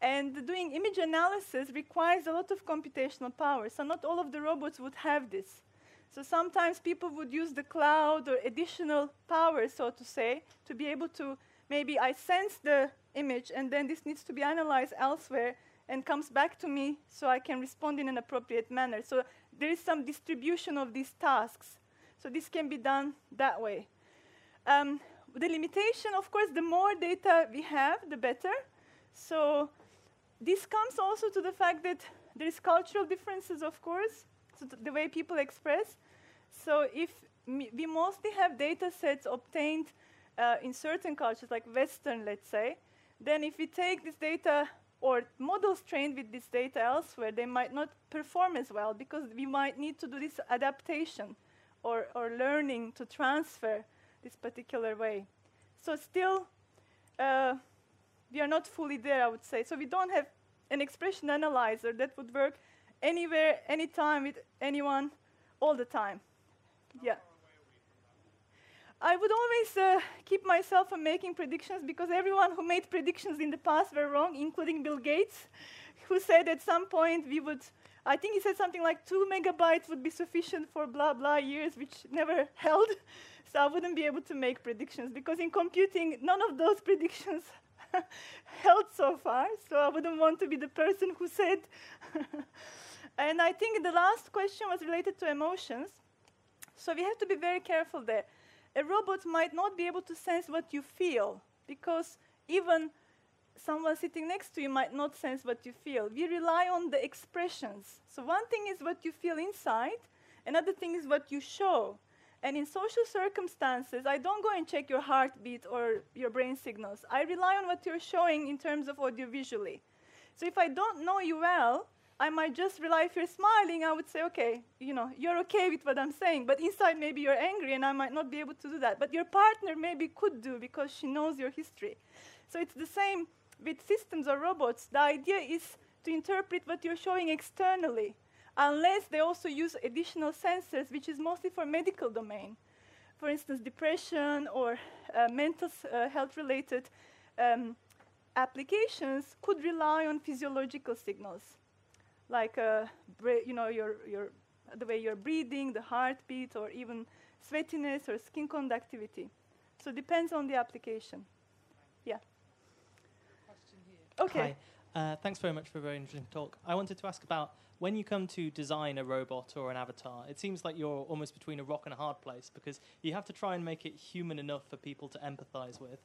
And doing image analysis requires a lot of computational power. So not all of the robots would have this. So sometimes people would use the cloud or additional power, so to say, to be able to maybe I sense the image and then this needs to be analyzed elsewhere and comes back to me so I can respond in an appropriate manner. So there is some distribution of these tasks. So this can be done that way. Um, the limitation, of course, the more data we have, the better. So this comes also to the fact that there is cultural differences, of course, so the way people express. So if we mostly have data sets obtained uh, in certain cultures, like Western, let's say, then if we take this data or models trained with this data elsewhere, they might not perform as well because we might need to do this adaptation or, or learning to transfer this particular way. So still, uh, we are not fully there, I would say. So we don't have an expression analyzer that would work anywhere, anytime, with anyone, all the time. Yeah. I would always uh, keep myself from making predictions because everyone who made predictions in the past were wrong, including Bill Gates, who said at some point we would I think he said something like two megabytes would be sufficient for blah blah years, which never held. So I wouldn't be able to make predictions because in computing, none of those predictions held so far. So I wouldn't want to be the person who said. and I think the last question was related to emotions. So we have to be very careful there. A robot might not be able to sense what you feel because even someone sitting next to you might not sense what you feel. We rely on the expressions. So one thing is what you feel inside, another thing is what you show. And in social circumstances, I don't go and check your heartbeat or your brain signals. I rely on what you're showing in terms of audiovisually. So if I don't know you well, I might just rely if you're smiling, I would say, okay, you know, you're okay with what I'm saying, but inside maybe you're angry and I might not be able to do that. But your partner maybe could do because she knows your history. So it's the same with systems or robots. The idea is to interpret what you're showing externally, unless they also use additional sensors, which is mostly for medical domain. For instance, depression or uh, mental uh, health related um, applications could rely on physiological signals like uh, you know your your the way you're breathing, the heartbeat, or even sweatiness or skin conductivity. So it depends on the application. Yeah. Okay. Hi. Uh, thanks very much for a very interesting talk. I wanted to ask about when you come to design a robot or an avatar, it seems like you're almost between a rock and a hard place because you have to try and make it human enough for people to empathize with.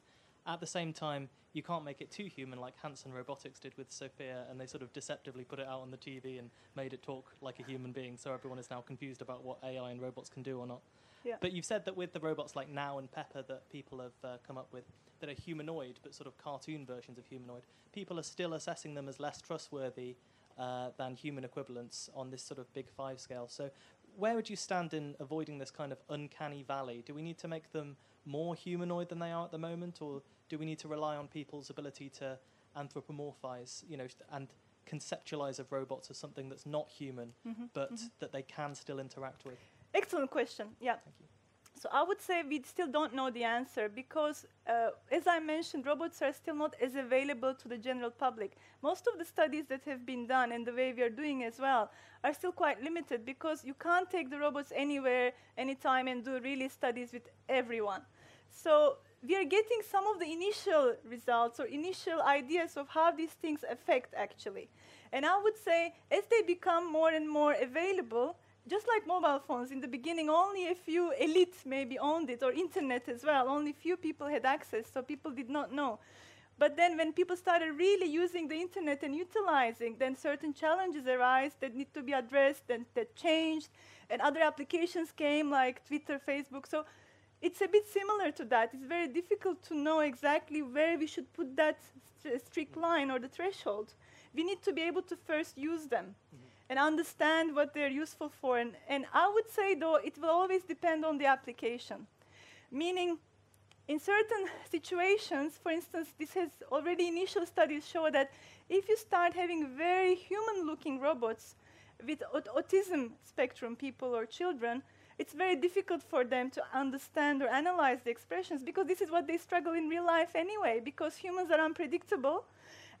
At the same time, you can't make it too human like Hanson Robotics did with Sophia, and they sort of deceptively put it out on the TV and made it talk like a human being, so everyone is now confused about what AI and robots can do or not. Yeah. But you've said that with the robots like NAO and Pepper that people have uh, come up with that are humanoid, but sort of cartoon versions of humanoid, people are still assessing them as less trustworthy uh, than human equivalents on this sort of big five scale. So, where would you stand in avoiding this kind of uncanny valley? Do we need to make them more humanoid than they are at the moment, or do we need to rely on people's ability to anthropomorphize, you know, and conceptualize of robots as something that's not human, Mhm, but mhm. that they can still interact with? Excellent question. Yeah. Thank you. So I would say we still don't know the answer because, uh, as I mentioned, robots are still not as available to the general public. Most of the studies that have been done and the way we are doing as well are still quite limited because you can't take the robots anywhere, anytime, and do really studies with everyone. So we are getting some of the initial results or initial ideas of how these things affect actually. And I would say as they become more and more available, just like mobile phones, in the beginning, only a few elite maybe owned it, or internet as well. Only few people had access, so people did not know. But then, when people started really using the internet and utilizing, then certain challenges arise that need to be addressed and that changed, and other applications came like Twitter, Facebook. So it's a bit similar to that. It's very difficult to know exactly where we should put that st- strict line or the threshold. We need to be able to first use them mm-hmm. and understand what they're useful for. And, and I would say, though, it will always depend on the application. Meaning, in certain situations, for instance, this has already initial studies show that if you start having very human looking robots with aut- autism spectrum people or children, it's very difficult for them to understand or analyze the expressions because this is what they struggle in real life anyway, because humans are unpredictable.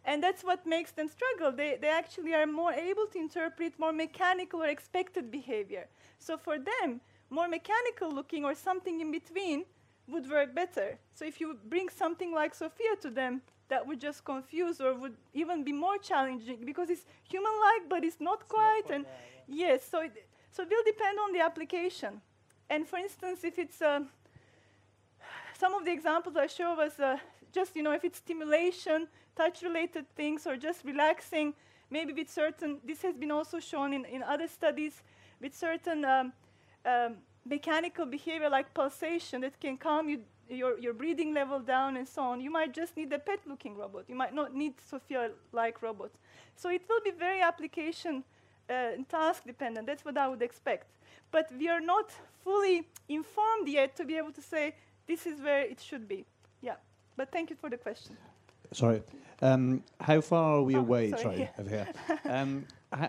And that's what makes them struggle. They, they actually are more able to interpret more mechanical or expected behavior. So for them, more mechanical looking or something in between would work better. So if you bring something like Sophia to them, that would just confuse or would even be more challenging because it's human-like, but it's not quite. and yes, so it, so it will depend on the application. And for instance, if it's uh, some of the examples I show was uh, just you know if it's stimulation, touch-related things, or just relaxing, maybe with certain. This has been also shown in, in other studies with certain um, um, mechanical behavior like pulsation that can calm you, your, your breathing level down and so on. You might just need a pet-looking robot. You might not need Sophia-like robot. So it will be very application uh, task dependent. That's what I would expect. But we are not fully informed yet to be able to say this is where it should be. Yeah. But thank you for the question. Sorry. Um, how far are we Oh, away? sorry, Sorry, yeah. over here. Um,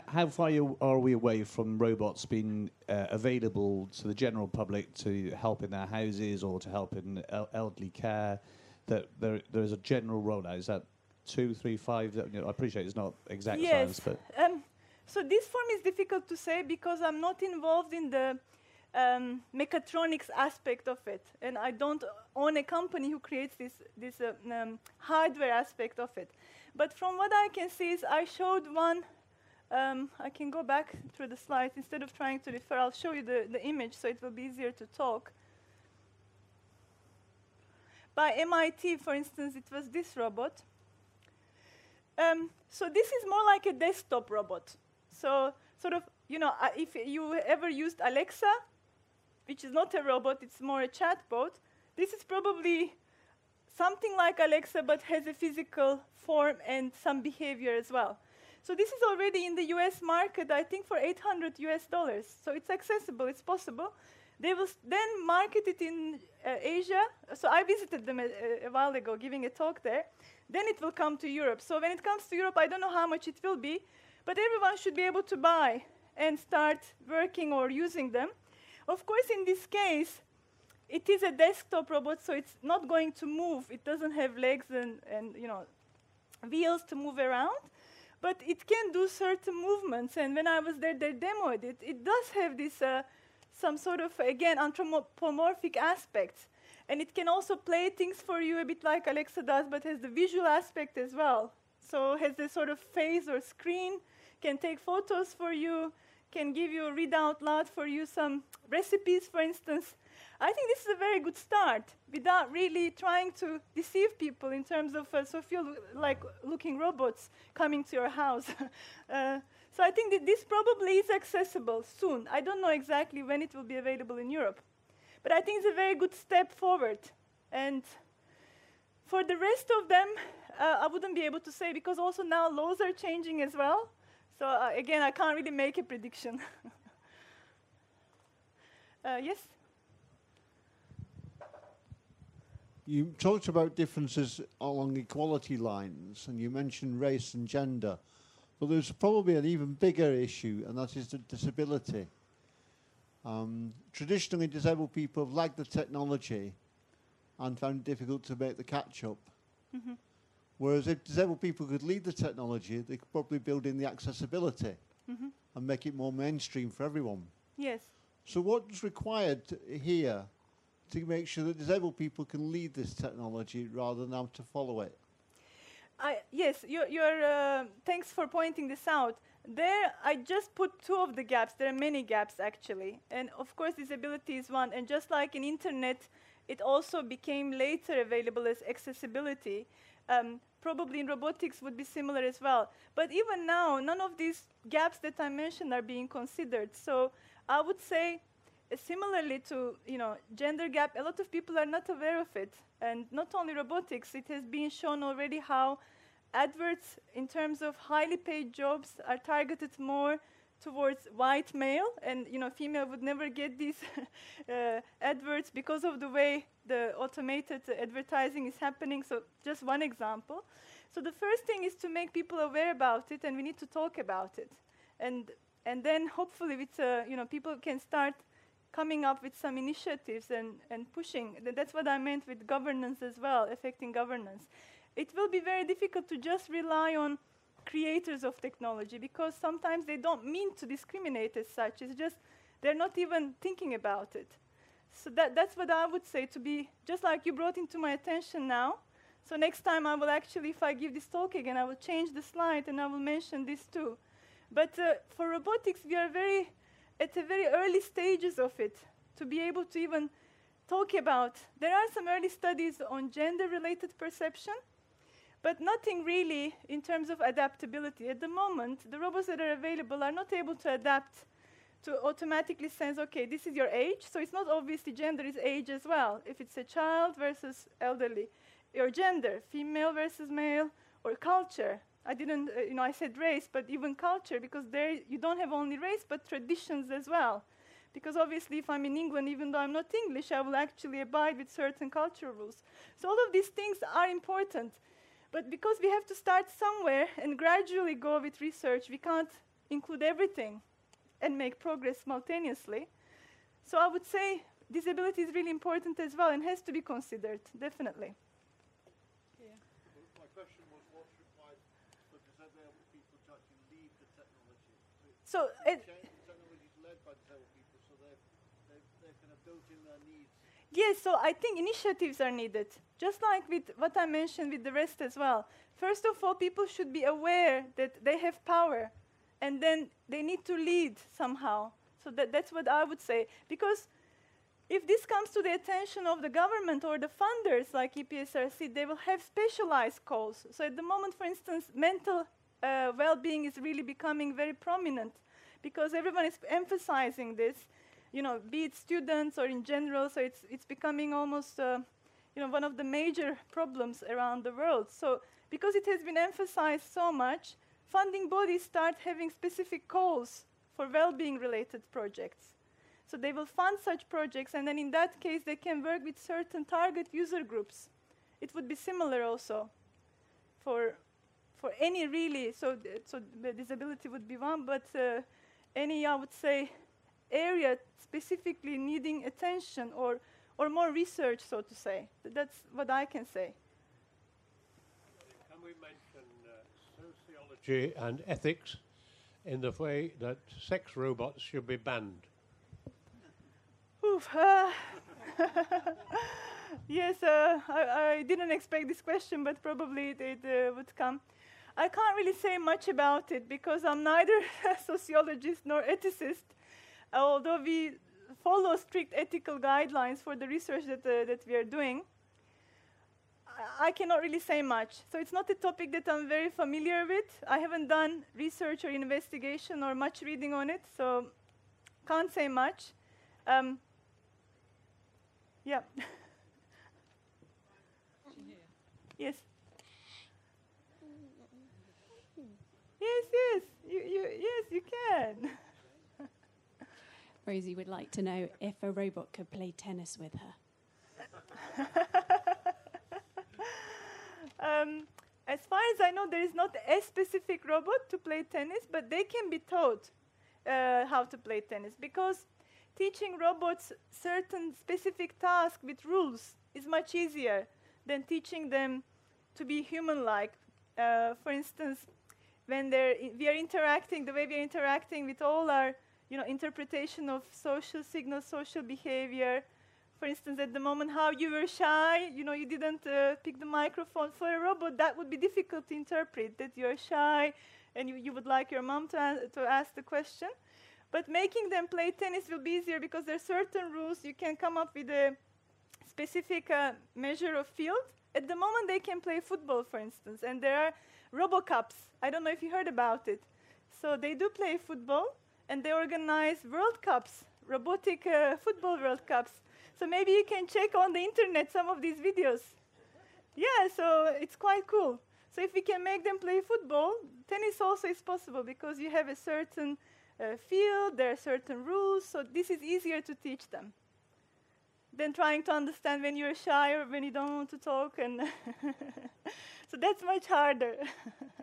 how far are we away from robots being uh, available to the general public to help in their houses or to help in el- elderly care? That there, there is a general rollout. Is that two, three, five? That, you know, I appreciate it's not exact yes. science, but Um, So this form is difficult to say because I'm not involved in the um, mechatronics aspect of it, and I don't own a company who creates this this uh, um, hardware aspect of it. But from what I can see, is I showed one. Um, I can go back through the slides instead of trying to refer. I'll show you the, the image so it will be easier to talk. By MIT, for instance, it was this robot. Um, so this is more like a desktop robot. So sort of, you know, uh, if you ever used Alexa, which is not a robot, it's more a chatbot, this is probably something like Alexa but has a physical form and some behavior as well. So this is already in the US market, I think for 800 US dollars. So it's accessible, it's possible. They will then market it in uh, Asia. So I visited them a, a, while ago, giving a talk there. Then it will come to Europe. So when it comes to Europe, I don't know how much it will be, but everyone should be able to buy and start working or using them. Of course, in this case, it is a desktop robot, so it's not going to move. It doesn't have legs and, and you know, wheels to move around, but it can do certain movements. And when I was there, they demoed it. It does have this uh, some sort of again anthropomorphic aspects, and it can also play things for you a bit like Alexa does, but has the visual aspect as well. So has this sort of face or screen, can take photos for you, can give you read out loud for you some recipes, for instance. I think this is a very good start without really trying to deceive people in terms of uh, Sophia like looking robots coming to your house. uh, so I think that this probably is accessible soon. I don't know exactly when it will be available in Europe. But I think it's a very good step forward. And for the rest of them, uh, I wouldn't be able to say because also now laws are changing as well. So uh, again, I can't really make a prediction. uh, yes? You talked about differences along equality lines, and you mentioned race and gender. But there's probably an even bigger issue, and that is the disability. Um, traditionally, disabled people have lagged the technology and found it difficult to make the catch up. Mm-hmm. Whereas if disabled people could lead the technology, they could probably build in the accessibility mm-hmm. and make it more mainstream for everyone. Yes. So what's required here to make sure that disabled people can lead this technology rather than have to follow it? I, yes, you're, you're uh, thanks for pointing this out. There, I just put two of the gaps. There are many gaps, actually. And of course, disability is one. And just like in internet, it also became later available as accessibility. Um, probably in robotics would be similar as well. But even now, none of these gaps that I mentioned are being considered. So I would say, uh, similarly to you know gender gap, a lot of people are not aware of it. And not only robotics, it has been shown already how adverts in terms of highly paid jobs are targeted more towards white male and you know female would never get these uh, adverts because of the way the automated advertising is happening. So just one example. So the first thing is to make people aware about it and we need to talk about it. And and then hopefully with uh, you know people can start coming up with some initiatives and, and pushing. Th- that's what i meant with governance as well affecting governance. It will be very difficult to just rely on creators of technology because sometimes they don't mean to discriminate as such. It's just they're not even thinking about it. So that, that's what I would say to be just like you brought into my attention now. So next time I will actually, if I give this talk again, I will change the slide and I will mention this too. But uh, for robotics, we are very at the very early stages of it to be able to even talk about. There are some early studies on gender-related perception, but nothing really in terms of adaptability. At the moment, the robots that are available are not able to adapt to automatically sense, okay, this is your age, so it's not obviously gender is age as well. If it's a child versus elderly, your gender, female versus male, or culture. I didn't, uh, you know, I said race, but even culture, because there you don't have only race, but traditions as well. Because obviously, if I'm in England, even though I'm not English, I will actually abide with certain cultural rules. So all of these things are important. But because we have to start somewhere and gradually go with research, we can't include everything and make progress simultaneously. So I would say disability is really important as well and has to be considered, definitely. My question was what's required for disabled people to actually lead the technology? so it, Yes, so I think initiatives are needed, just like with what I mentioned with the rest as well. First of all, people should be aware that they have power, and then they need to lead somehow. So that, that's what I would say. Because if this comes to the attention of the government or the funders like EPSRC, they will have specialized calls. So at the moment, for instance, mental uh, well-being is really becoming very prominent because everyone is emphasizing this you know, be it students or in general. So it's it's becoming almost, uh, you know, one of the major problems around the world. So because it has been emphasized so much, funding bodies start having specific calls for well-being related projects. So they will fund such projects, and then in that case, they can work with certain target user groups. It would be similar also for for any really. So so disability would be one, but uh, any I would say area specifically needing attention or, or more research, so to say. That's what I can say. Can we mention uh, sociology and ethics in the way that sex robots should be banned? Oof, uh, yes, uh, I, I, didn't expect this question, but probably it, it uh, would come. I can't really say much about it because I'm neither a sociologist nor ethicist although we follow strict ethical guidelines for the research that, uh, that we are doing, I, cannot really say much. So it's not a topic that I'm very familiar with. I haven't done research or investigation or much reading on it, so can't say much. Um, yeah. yes. Yes, yes, you, you, yes, you can. Rosie would like to know if a robot could play tennis with her. um, as far as I know, there is not a specific robot to play tennis, but they can be taught uh, how to play tennis because teaching robots certain specific tasks with rules is much easier than teaching them to be human-like. Uh, for instance, when we are interacting, the way we are interacting with all our you know, interpretation of social signals, social behavior. For instance, at the moment, how you were shy, you know, you didn't uh, pick the microphone for a robot, that would be difficult to interpret, that you're shy and you, you would like your mom to, to ask the question. But making them play tennis will be easier because there are certain rules. You can come up with a specific uh, measure of field. At the moment, they can play football, for instance, and there are RoboCups. I don't know if you heard about it. So they do play football, and they organize World Cups, robotic uh, football World Cups. So maybe you can check on the internet some of these videos. Yeah, so it's quite cool. So if we can make them play football, tennis also is possible because you have a certain uh, field, there are certain rules, so this is easier to teach them than trying to understand when you're shy or when you don't want to talk. And so that's much harder.